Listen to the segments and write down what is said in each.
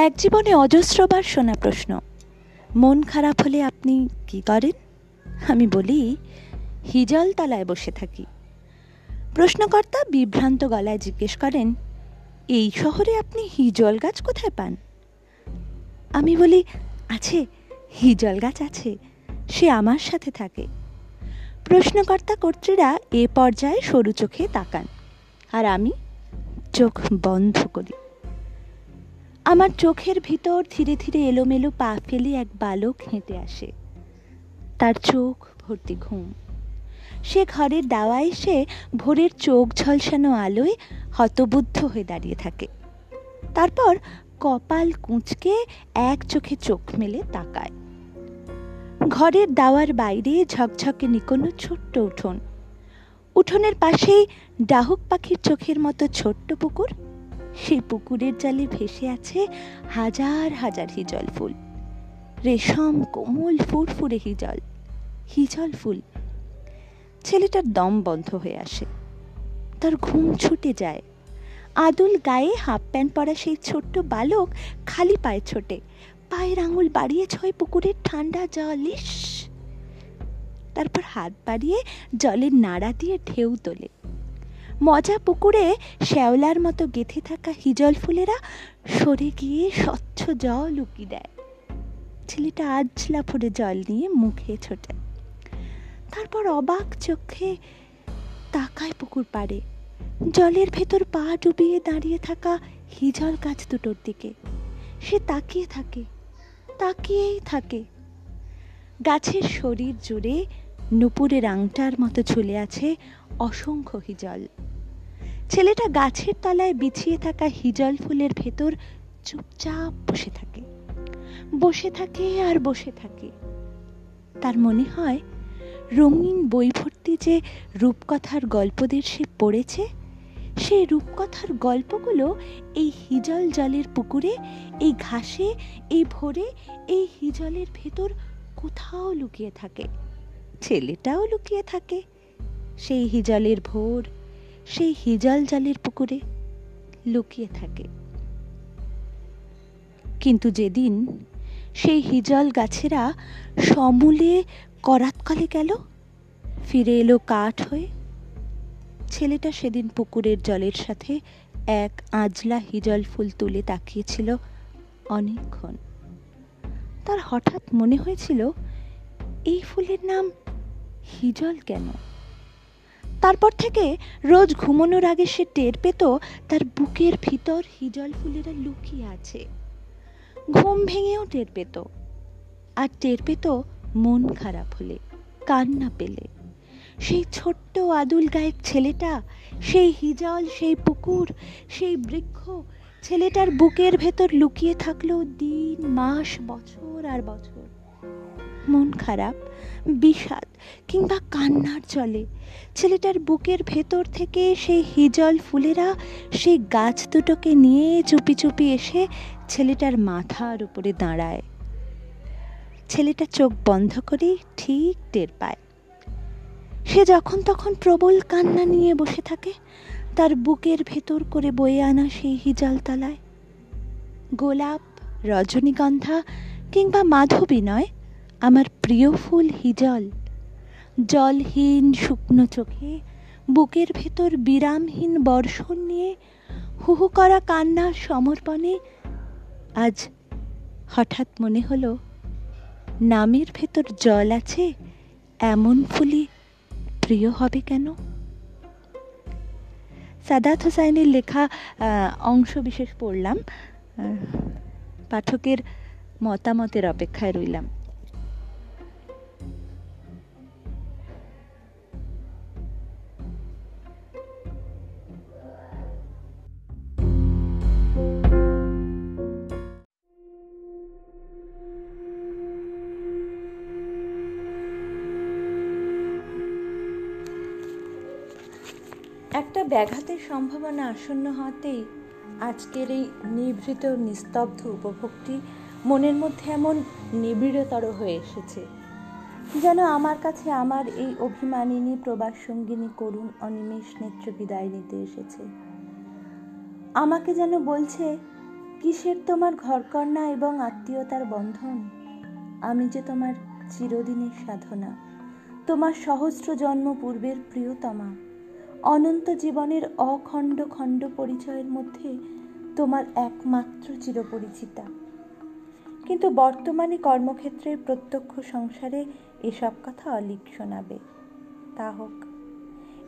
এক জীবনে অজস্রবার শোনা প্রশ্ন। মন খারাপ হলে আপনি কি করেন? আমি বলি, হিজল তলায় বসে থাকি। প্রশ্নকর্তা বিভ্রান্ত গলায় জিজ্ঞেস করেন, এই শহরে আপনি হিজল গাছ কোথায় পান? আমি বলি, আছে, হিজল গাছ আছে, সে আমার সাথে থাকে। প্রশ্নকর্তা কর্ত্রীরা এ পর্যায়ে সরু চোখে তাকান, আর আমি চোখ বন্ধ করি। আমার চোখের ভিতর ধীরে ধীরে এলোমেলো পা ফেলে এক বালক হেঁটে আসে। তার চোখ ভর্তি ঘুম। সে ঘরের দাওয়া এসে ভোরের চোখ ঝলসানো আলোয় হতবুদ্ধ হয়ে দাঁড়িয়ে থাকে। তারপর কপাল কুঁচকে এক চোখে চোখ মেলে তাকায়। ঘরের দাওয়ার বাইরে ঝকঝকে নিকোনো ছোট্ট উঠোন। উঠোনের পাশেই ডাহুক পাখির চোখের মতো ছোট্ট পুকুর। সেই পুকুরের জালে ভেসে আছে হাজার হাজার হিজল ফুল। রেশম, কোমল, ফুরফুরে হিজল হিজল ফুল। ছেলেটার দম বন্ধ হয়ে আসে। তার ঘুম ছুটে যায়। আদুল গায়ে হাফ প্যান্ট পরা সেই ছোট্ট বালক খালি পায়ে ছোটে। পায়ের আঙুল বাড়িয়ে ছয় পুকুরের ঠান্ডা জল তারপর হাত বাড়িয়ে জলের নাড়া দিয়ে ঢেউ তোলে। মজা পুকুরে শ্যাওলার মতো গেথে থাকা হিজল ফুলেরা সরে গিয়ে স্বচ্ছ জল উকি দেয়। ছেলেটা আজলা ভরে জল নিয়ে মুখে ছোটে। তারপর অবাক চোখে তাকায় পুকুর পাড়ে। জলের ভেতর পা ডুবিয়ে দাঁড়িয়ে থাকা হিজল গাছ দুটোর দিকে। সে তাকিয়ে থাকে, তাকিয়েই থাকে। গাছের শরীর জুড়ে নুপুরের আংটার মতো ঝুলে আছে অসংখ্য হিজল। ছেলেটা গাছের তলায় বিছিয়ে থাকা হিজল ফুলের ভেতর চুপচাপ বসে থাকে। বসে থাকে আর বসে থাকে। তার মনে হয়, রঙিন বই ভর্তি যে রূপকথার গল্পদের সে পড়েছে সেই রূপকথার গল্পগুলো এই হিজল জলের পুকুরে, এই ঘাসে, এই ভোরে, এই হিজলের ভেতর কোথাও লুকিয়ে থাকে। ছেলেটাও লুকিয়ে থাকে। সেই হিজলের ভোর সেই হিজল জলের পুকুরে লুকিয়ে থাকে। কিন্তু যেদিন সেই হিজল গাছেরা সমূলে করাতকালে গেল, ফিরে এলো কাঠ হয়ে। ছেলেটা সেদিন পুকুরের জলের সাথে এক আজলা হিজল ফুল তুলে তাকিয়েছিল অনেকক্ষণ। তার হঠাৎ মনে হয়েছিল, এই ফুলের নাম হিজল কেন? তারপর থেকে রোজ ঘুমানোর আগে সে টের পেত তার বুকের ভিতর হিজল ফুলেরা লুকিয়ে আছে। ঘুম ভেঙেও টের পেত। আর টের পেত মন খারাপ হলে, কান্না পেলে। সেই ছোট্ট আদুল গায়ের ছেলেটা, সেই হিজল, সেই পুকুর, সেই বৃক্ষ, ছেলেটার বুকের ভেতর লুকিয়ে থাকল দিন, মাস, বছর আর বছর। মন খারাপ বিষাদ কিংবা কান্নার চলে ছেলেটার বুকের ভেতর থেকে সেই হিজল ফুলেরা সেই গাছ দুটোকে নিয়ে চুপি চুপি এসে ছেলেটার মাথার উপরে দাঁড়ায়। ছেলেটা চোখ বন্ধ করেই ঠিক টের পায়। সে যখন তখন প্রবল কান্না নিয়ে বসে থাকে। তার বুকের ভেতর করে বয়ে আনা সেই হিজাল তলায়। গোলাপ, রজনীগন্ধা কিংবা মাধবী নয় আমার প্রিয় ফুল হিজল। জলহীন শুকনো চোখে, বুকের ভেতর বিরামহীন বর্ষণ নিয়ে হুহু করা কান্নার সমর্পণে আজ হঠাৎ মনে হলো, নামের ভেতর জল আছে, এমন ফুলি প্রিয় হবে কেন? সাদাত হোসাইনের লেখা অংশ বিশেষ পড়লাম পাঠকের মতামতের অপেক্ষায় রইলাম। ব্যাঘাতের সম্ভাবনা আসন্ন হতেই আজকের এই নিভৃত নিস্তব্ধ উপভোগটি মনের মধ্যে এমন নিবিড়তর হয়ে এসেছে, যেন আমার কাছে আমার এই অভিমানিনী প্রবাস সঙ্গিনী করুণ অনিমেষ নেত্র বিদায় নিতে এসেছে। আমাকে যেন বলছে, কিসের তোমার ঘরকন্যা এবং আত্মীয়তার বন্ধন? আমি যে তোমার চিরদিনের সাধনা, তোমার সহস্র জন্ম পূর্বের প্রিয়তমা অনন্ত জীবনের অখণ্ড খণ্ড পরিচয়ের মধ্যে তোমার একমাত্র চিরপরিচিতা। কিন্তু বর্তমানে কর্মক্ষেত্রের প্রত্যক্ষ সংসারে এসব কথা অলিক শোনাবে। তা হোক,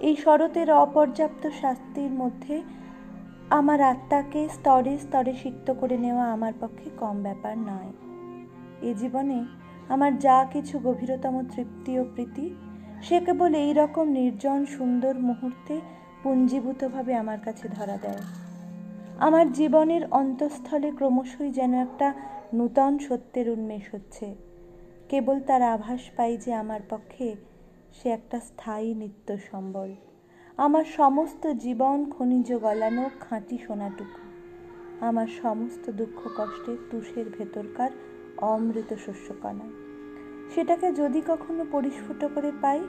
এই শরতের অপর্যাপ্ত শাস্তির মধ্যে আমার আত্মাকে স্তরে স্তরে সিক্ত করে নেওয়া আমার পক্ষে কম ব্যাপার নয়। এ জীবনে আমার যা কিছু গভীরতম তৃপ্তি ও প্রীতি সে কেবল এই রকম নির্জন, সুন্দর মুহূর্তে পুঞ্জীভূতভাবে আমার কাছে ধরা দেয়। আমার জীবনের অন্তঃস্থলে ক্রমশই যেন একটা নূতন সত্যের উন্মেষ হচ্ছে। কেবল তার আভাস পাই যে আমার পক্ষে সে একটা স্থায়ী নিত্য সম্বল। আমার সমস্ত জীবন, খনিজ গলানো খাঁটি সোনাটুকু। আমার সমস্ত দুঃখ কষ্টের তুষের ভেতরকার অমৃত শস্যকণা। সেটাকে যদি কখনো পরিস্ফুট করে পাই,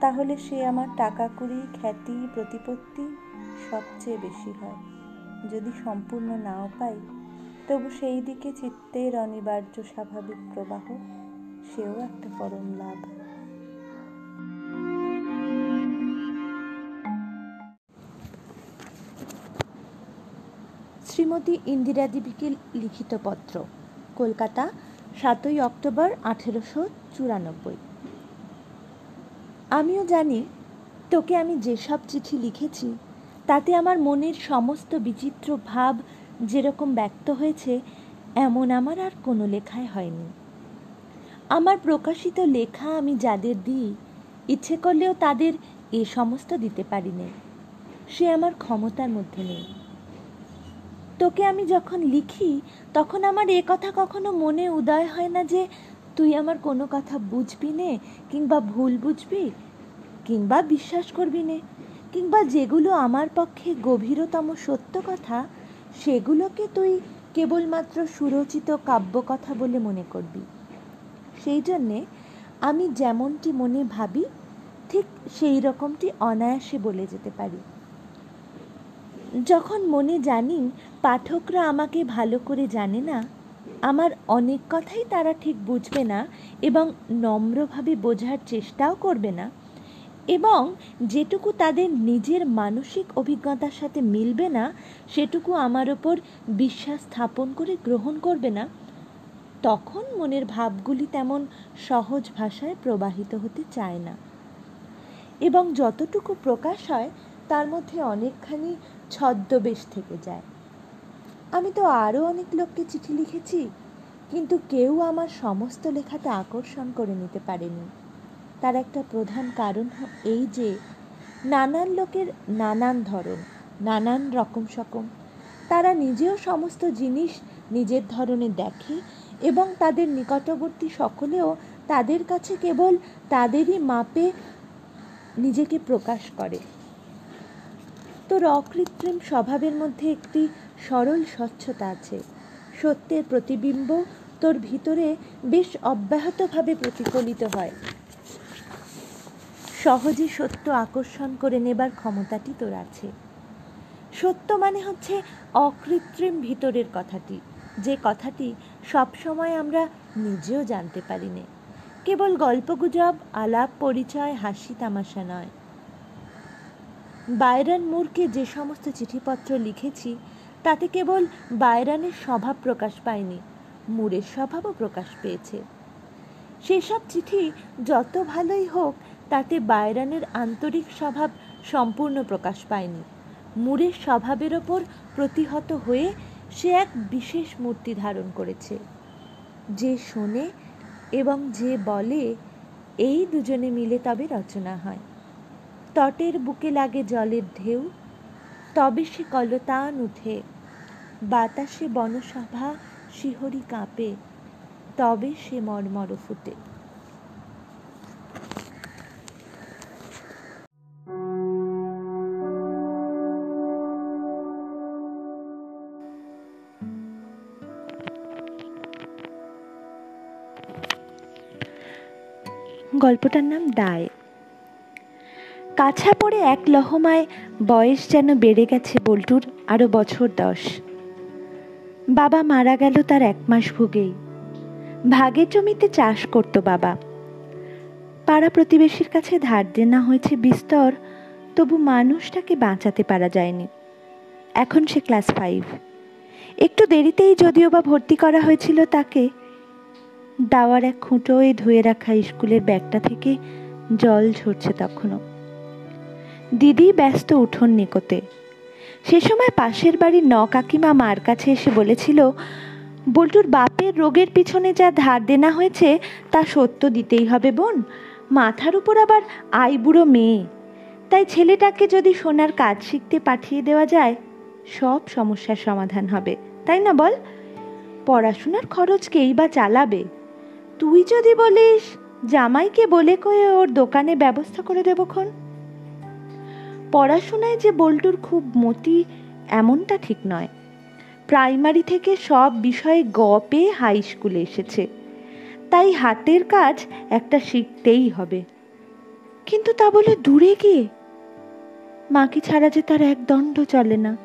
তাহলে সে আমার টাকা কুড়ি, খ্যাতি, প্রতিপত্তি সবচেয়ে বেশি হয়। যদি সম্পূর্ণ নাও পাই, তবু সেই দিকে চিত্তের অনিবার্য স্বাভাবিক প্রবাহ, সেও একটা পরম লাভ। শ্রীমতী ইন্দিরা দেবীকে লিখিত পত্র, কলকাতা সাতই অক্টোবর আঠেরোশো চুরানব্বই। আমিও জানি, তোকে আমি যেসব চিঠি লিখেছি, তাতে আমার মনের সমস্ত বিচিত্র ভাব যেরকম ব্যক্ত হয়েছে, এমন আমার আর কোনো লেখায় হয়নি। আমার প্রকাশিত লেখা আমি যাদের দিই, ইচ্ছে করলেও তাদের এ সমস্ত দিতে পারি নে সে আমার ক্ষমতার মধ্যে নেই। তোকে আমি যখন লিখি, তখন আমার এ কথা কখনো মনে উদয় হয় না যে, তুই আমার কোনো কথা বুঝবি নে, কিংবা ভুল বুঝবি, কিংবা বিশ্বাস করবি নে, কিংবা যেগুলো আমার পক্ষে গভীরতম সত্য কথা, সেগুলোকে তুই কেবলমাত্র সুরচিত কাব্যকথা বলে মনে করবি। সেই জন্যে আমি যেমনটি মনে ভাবি, ঠিক সেই রকমটি অনায়াসে বলে যেতে পারি। যখন মনে জানি পাঠকরা আমাকে ভালো করে জানে না, আমার অনেক কথাই তারা ঠিক বুঝবে না এবং নম্রভাবে বোঝার চেষ্টাও করবে না। এবং যেটুকু তাদের নিজের মানসিক অভিজ্ঞতার সাথে মিলবে না, সেটুকু আমার ওপর বিশ্বাস স্থাপন করে গ্রহণ করবে না, তখন মনের ভাবগুলি তেমন সহজ ভাষায় প্রবাহিত হতে চায় না। এবং যতটুকু প্রকাশ হয়, তার মধ্যে অনেকখানি ছদ্মবেশ থেকে যায়। আমি তো আরও অনেক লোককে চিঠি লিখেছি, কিন্তু কেউ আমার সমস্ত লেখাতে আকর্ষণ করে নিতে পারেনি। তার একটা প্রধান কারণ এই যে, নানান লোকের নানান ধরন, নানান রকম সকম। তারা নিজেও সমস্ত জিনিস নিজের ধরনে দেখে এবং তাদের নিকটবর্তী সকলেও তাদের কাছে কেবল তাদেরই মাপে নিজেকে প্রকাশ করে। তোর অকৃত্রিম স্বভাবের মধ্যে একটি সরল স্বচ্ছতা আছে। সত্যের প্রতিবিম্ব তোর ভিতরে বেশ অব্যাহতভাবে প্রতিফলিত হয়। সহজে সত্য আকর্ষণ করে নেবার ক্ষমতাটি তোর আছে। সত্য মানে হচ্ছে অকৃত্রিম ভিতরের কথাটি, যে কথাটি সবসময় আমরা নিজেও জানতে পারি না। কেবল গল্পগুজব, আলাপ, পরিচয়, হাসি, তামাশা নয়। বায়রান মুরকে যে সমস্ত চিঠিপত্র লিখেছি, তাতে কেবল বায়রানের স্বভাব প্রকাশ পায়নি, মুরের স্বভাবও প্রকাশ পেয়েছে। সেসব চিঠি যত ভালোই হোক, তাতে বায়রানের আন্তরিক স্বভাব সম্পূর্ণ প্রকাশ পায়নি। মুরের স্বভাবের ওপর প্রতিহত হয়ে সে এক বিশেষ মূর্তি ধারণ করেছে। যে শোনে এবং যে বলে, এই দুজনে মিলে তবে রচনা হয়। তটের বুকে লাগে জলের ঢেউ, তবে সে কলতান উঠে। বাতাসে বনসভা শিহরি কাঁপে, তবে সে মর্মর ফুটে। গল্পটার নাম দায়। কাছা পড়ে এক লহমায় বয়স যেন বেড়ে গেছে বল্টুর আরও বছর দশ। বাবা মারা গেল তার এক মাস ভুগেই। ভাগের জমিতে চাষ করত বাবা। পাড়া প্রতিবেশীর কাছে ধার দেনা হয়েছে বিস্তর, তবু মানুষটাকে বাঁচাতে পারা যায়নি। এখন সে ক্লাস ফাইভ। একটু দেরিতেই যদিও বা ভর্তি করা হয়েছিল তাকে, দাওয়ার এক খুঁটোয় ধুয়ে রাখা স্কুলের ব্যাগটা থেকে জল ঝরছে তখনও। দিদি ব্যস্ত উঠোন নিকোতে। সে সময় পাশের বাড়ির ন কাকিমা মার কাছে এসে বলেছিল, বল্টুর বাপের রোগের পিছনে যা ধার দেনা হয়েছে, তা সত্য দিতেই হবে বোন। মাথার উপর আবার আইবুড়ো মেয়ে। তাই ছেলেটাকে যদি সোনার কাজ শিখতে পাঠিয়ে দেওয়া যায়, সব সমস্যার সমাধান হবে। তাই না বল? পড়াশোনার খরচ কেই বা চালাবে? তুই যদি বলিস, জামাইকে বলে কয়ে ওর দোকানে ব্যবস্থা করে দেবক্ষণ পড়াশোনায় যে বল্টুর খুব মতি এমনটা ঠিক নয়। প্রাইমারি থেকে সব বিষয়ে গ পেয়ে হাই স্কুলে এসেছে। তাই হাতের কাজ একটা শিখতেই হবে। কিন্তু তা বলে দূরে গিয়ে? মাকে ছাড়া যে তার এক দণ্ড চলে না।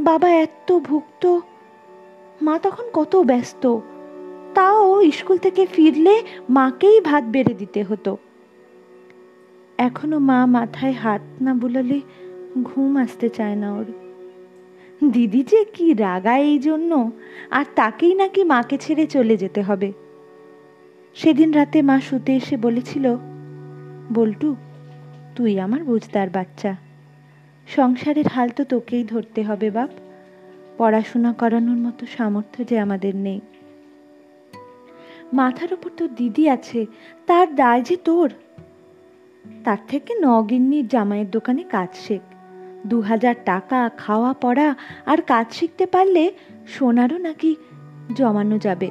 বাবা এত ভুক্ত। মা তখন কত ব্যস্ত। তাও স্কুল থেকে ফিরলে মাকেই ভাত বেড়ে দিতে হতো। এখনও মা মাথায় হাত না বুলালে ঘুম আসতে চায় না ওর। দিদি যে কি রাগা এই জন্য, আর তাকেই নাকি মাকে ছেড়ে চলে যেতে হবে। সেদিন রাতে মা শুতে এসে বলেছিল, বল্টু, তুই আমার বুঝদার বাচ্চা। সংসারের হাল তো তোকেই ধরতে হবে বাপ। পড়াশোনা করানোর মতো সামর্থ্য যে আমাদের নেই। মাথার ওপর তোর দিদি আছে, তার দায় যে তোর। তার থেকে নগিন্নির জামাইয়ের দোকানে কাজ শেখ। দু হাজার টাকা খাওয়া পড়া আর কাজ শিখতে পারলে সোনারও নাকি জমানো যাবে।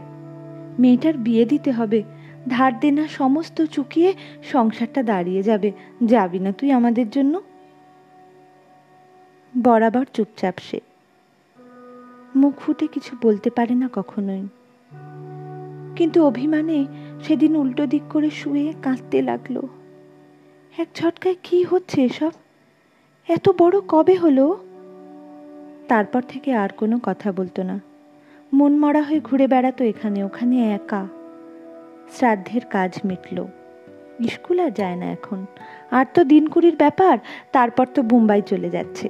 মেয়েটার বিয়ে দিতে হবে। ধার দেনা সমস্ত চুকিয়ে সংসারটা দাঁড়িয়ে যাবে। যাবি না তুই আমাদের জন্য? বরাবর চুপচাপ সে। মুখ ফুটে কিছু বলতে পারে না কখনোই। কিন্তু অভিমানে সেদিন উল্টো দিক করে শুয়ে কাঁদতে লাগল। এক ঝটকায় কি হচ্ছে এসব? এত বড় কবে হলো? তারপর থেকে আর কোনো কথা বলতো না। মন মরা হয়ে ঘুরে বেড়াতো এখানে ওখানে একা। শ্রাদ্ধের কাজ মিটল। স্কুল আর যায় না এখন। আর তো দিন কুড়ির ব্যাপার, তারপর তো মুম্বাই চলে যাচ্ছে।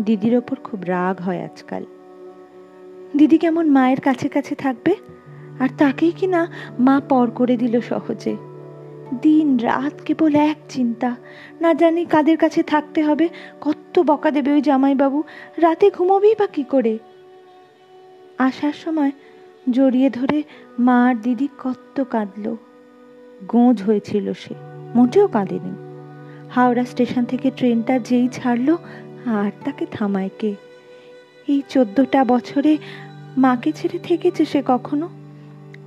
দিদির ওপর খুব রাগ হয় আজকাল। দিদি কেমন মায়ের কাছে কাছে থাকবে? আর তাকেই কি না মা পর করে দিল সহজে। দিন রাত কেবল এক চিন্তা। না জানি কাদের কাছে থাকতে হবে, কত বকা দেবে ওই জামাইবাবু। রাতে ঘুমোবি বা কি করে? আসার সময় জড়িয়ে ধরে মা আর দিদি কত কাঁদল। গোঁজ হয়েছিল সে, মোটেও কাঁদেনি। হাওড়া স্টেশন থেকে ট্রেনটা যেই ছাড়লো, আর তাকে থামায় কে? এই চোদ্দটা বছরে মাকে ছেড়ে থেকেছে সে কখনো?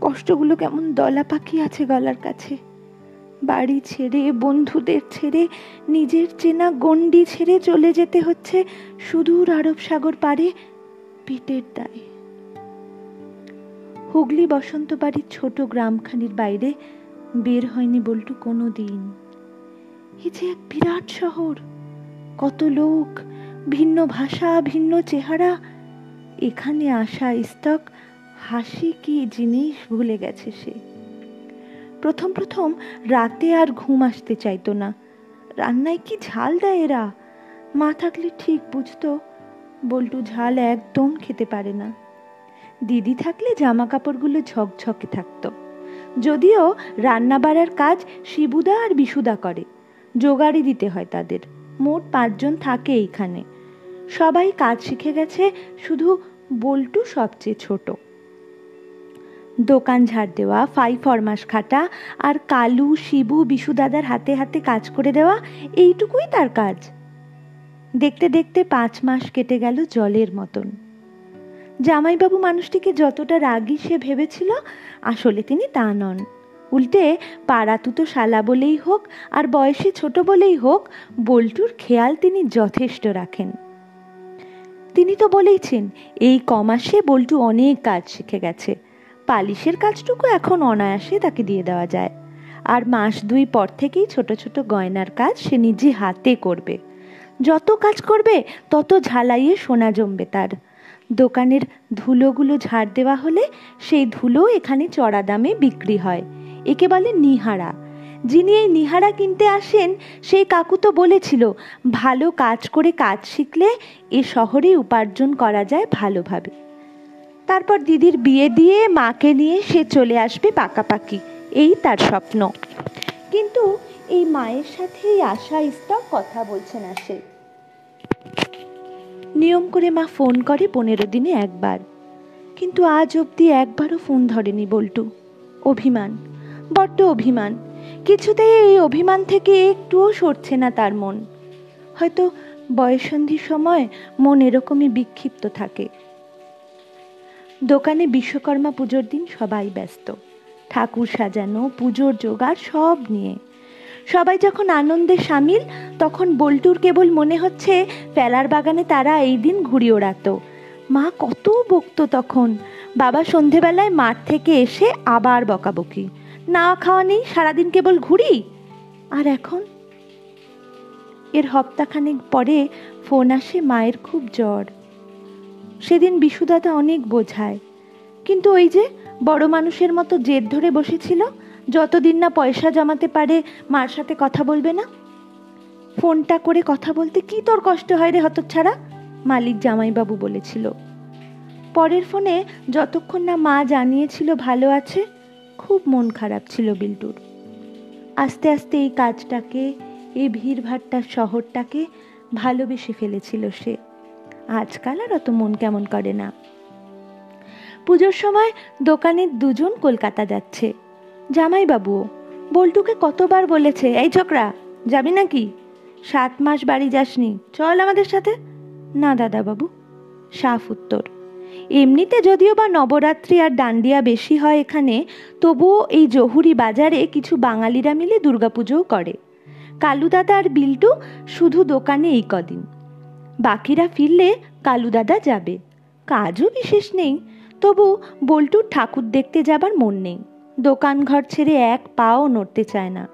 কষ্টগুলো কেমন দলা পাখি আছে গলার কাছে। বাড়ি ছেড়ে, বন্ধুদের ছেড়ে, নিজের চেনা গণ্ডি ছেড়ে চলে যেতে হচ্ছে সুদূর আরব সাগর পারে পেটের দায়। হুগলি বসন্ত বাড়ির ছোট গ্রামখানির বাইরে বের হয়নি বলটু কোনো দিন এ যে এক বিরাট শহর, কত লোক, ভিন্ন ভাষা, ভিন্ন চেহারা, এখানে আসা স্তক হাসি কি জিনিস ভুলে গেছে সে। প্রথম প্রথম রাতে আর ঘুম আসতে চাইতো না। রান্নায় কি ঝাল দেয় এরা? মা থাকলে ঠিক বুঝতো, বল্টু ঝাল একদম খেতে পারে না। দিদি থাকলে জামা কাপড়গুলো ঝকঝকে থাকতো। যদিও রান্না বাড়ার কাজ শিবুদা আর বিশুদা করে জোগাড়ি দিতে হয় তাদের। মোট পাঁচজন থাকে এইখানে। সবাই কাজ শিখে গেছে, শুধু বল্টু সবচেয়ে ছোট। দোকান ঝাড় দেওয়া ফাই ফরমাস খাটা আর কালু, শিবু, বিশু দাদার হাতে হাতে কাজ করে দেওয়া, এইটুকুই তার কাজ। দেখতে দেখতে পাঁচ মাস কেটে গেল জলের মতন। জামাইবাবু মানুষটিকে যতটা রাগী সে ভেবেছিল, আসলে তিনি তা নন। উল্টে পাড়াতুতো শালা বলেই হোক আর বয়সে ছোট বলেই হোক, বল্টুর খেয়াল তিনি যথেষ্ট রাখেন। তিনি তো বলেইছেন, এই কমাসে বল্টু অনেক কাজ শিখে গেছে পালিশের কাজটুকু এখন অনায়াসে তাকে দিয়ে দেওয়া যায়। আর মাস দুই পর থেকেই ছোট ছোট গয়নার কাজ সে নিজে হাতে করবে। যত কাজ করবে, তত ঝালাইয়ে সোনা জমবে তার। দোকানের ধুলোগুলো ঝাড় দেওয়া হলে সেই ধুলো এখানে চড়া দামে বিক্রি হয়। একে বলে নিহারা। যিনি এই নিহারা কিনতে আসেন, সেই কাকু তো বলেছিল, ভালো কাজ করে কাজ শিখলে এ শহরে উপার্জন করা যায় ভালোভাবে। তারপর দিদির বিয়ে দিয়ে মাকে নিয়ে সে চলে আসবে পাকাপাকি। এই তার স্বপ্ন। কিন্তু এই মায়ের সাথে আশা ইস্তা কথা বলছে না সে। নিয়ম করে মা ফোন করে পনেরো দিনে একবার। কিন্তু আজ অবধি একবারও ফোন ধরেনি বল্টু। অভিমান, বড্ড অভিমান। কিছুতেই এই অভিমান থেকে একটুও সরছে না তার মন। হয়তো বয়সন্ধির সময় মন এরকমই বিক্ষিপ্ত থাকে। দোকানে বিশ্বকর্মা পুজোর দিন সবাই ব্যস্ত। ঠাকুর সাজানো, পুজোর জোগাড় সব নিয়ে। সবাই যখন আনন্দে সামিল, তখন বল্টুর কেবল মনে হচ্ছে ফেলার বাগানে তারা এই দিন ঘুড়ি ওড়াতো। মা কত বকতো তখন। বাবা সন্ধেবেলায় মাঠ থেকে এসে আবার বকাবকি। না খাওয়া নেই, সারাদিন কেবল ঘুরি আর এখন? এর হপ্তাখানেক পরে ফোন আসে মায়ের খুব জ্বর। সেদিন বিশুদাদা অনেক বোঝায়। কিন্তু ওই যে বড় মানুষের মতো জেদ ধরে বসেছিল, যতদিন না পয়সা জমাতে পারে, মার সাথে কথা বলবে না? ফোনটা করে কথা বলতে কি তোর কষ্ট হয় রে হতচ্ছাড়া? মালিক জামাইবাবু বলেছিল। পরের ফোনে যতক্ষণ না মা জানিয়েছিল ভালো আছে, খুব মন খারাপ ছিল বিল্টুর। আস্তে আস্তে এই কাজটাকে, এই ভিড়ভাট্টার শহরটাকে ভালোবেসে ফেলেছিল সে। আজকাল আর অত মন কেমন করে না। পুজোর সময় দোকানের দুজন কলকাতা যাচ্ছে। জামাইবাবুও, বল্টুকে কতবার বলেছে, এই ছোকরা যাবি নাকি? সাত মাস বাড়ি যাসনি, চল আমাদের সাথে? না দাদাবাবু। সাফ উত্তর, এমনিতে যদিও বা নবরাত্রি আর ডান্ডিয়া বেশি হয় এখানে, তবুও এই জহুরি বাজারে কিছু বাঙালিরা মিলে দুর্গাপুজোও করে। কালুদাদা আর বিল্টু শুধু দোকানে এই কদিন। বাকিরা ফিরলে কালুদাদা যাবে। কাজও বিশেষ নেই, তবু বল্টুর ঠাকুর দেখতে যাবার মন নেই। দোকান ঘর ছেড়ে এক পাও নড়তে চায় না।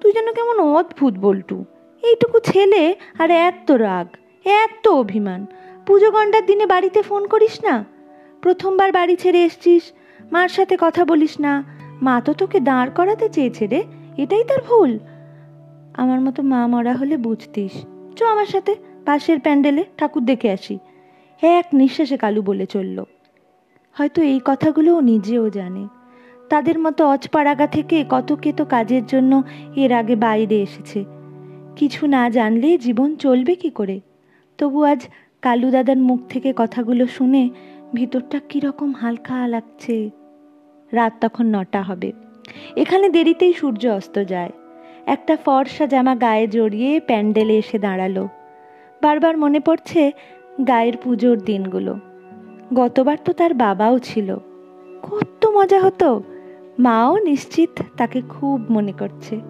তুই যেন কেমন অদ্ভুত বল্টু, এইটুকু ছেলে আর এত রাগ, এত অভিমান। পুজো গণ্ডার দিনে বাড়িতে ফোন করিস না? প্রথমবার বাড়ি ছেড়ে এসছিস, মার সাথে কথা বলিস না। মা তো তোকে দাঁড় করাতে চেয়েছে রে, এটাই তার ভুল। আমার মতো মা মরা হলে বুঝতিস। চ আমার সাথে, পাশের প্যান্ডেলে ঠাকুর দেখে আসি। এক নিঃশ্বাসে কালু বলে চলল। হয়তো এই কথাগুলো ও নিজেও জানে। তাদের মতো অজপাড়াগা থেকে কত কে তো কাজের জন্য এর আগে বাইরে এসেছে। কিছু না জানলে জীবন চলবে কি করে? তবু আজ কালু দাদার মুখ থেকে কথাগুলো শুনে ভিতরটা কীরকম হালকা লাগছে। রাত তখন নটা হবে। এখানে দেরিতেই সূর্য অস্ত যায়। একটা ফর্সা জামা গায়ে জড়িয়ে প্যান্ডেলে এসে দাঁড়াল। বারবার মনে পড়ছে গায়ের পুজোর দিনগুলো। গতবার তো তার বাবাও ছিল। কত মজা হতো! মাও নিশ্চিত তাকে খুব মনে করছে।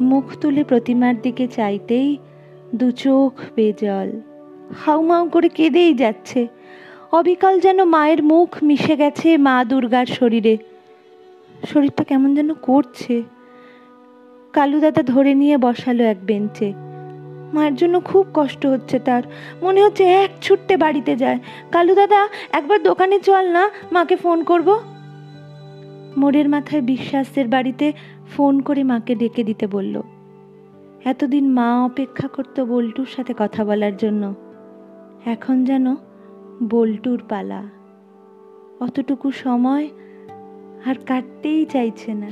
মুখ তুলে প্রতিমার দিকে চাইতেই দু চোখ বেজল হাউমাউ করে কেঁদেই যাচ্ছে। অবিকাল যেন মায়ের মুখ মিশে গেছে মা দুর্গার শরীরে। শরীরটা কেমন যেন করছে। কালু দাদা ধরে নিয়ে বসালো এক বেঞ্চে। মায়ের জন্য খুব কষ্ট হচ্ছে তার। মনে হচ্ছে এক ছুট্টে বাড়িতে যায়। কালু দাদা একবার দোকানে চল না, মাকে ফোন করব। মোড়ের মাথায় বিশ্বাসের বাড়িতে ফোন করে মাকে ডেকে দিতে বলল, এতদিন মা অপেক্ষা করতো বল্টুর সাথে কথা বলার জন্য। এখন যেন বল্টুর পালা। অতটুকু সময় আর কাটতেই চাইছে না।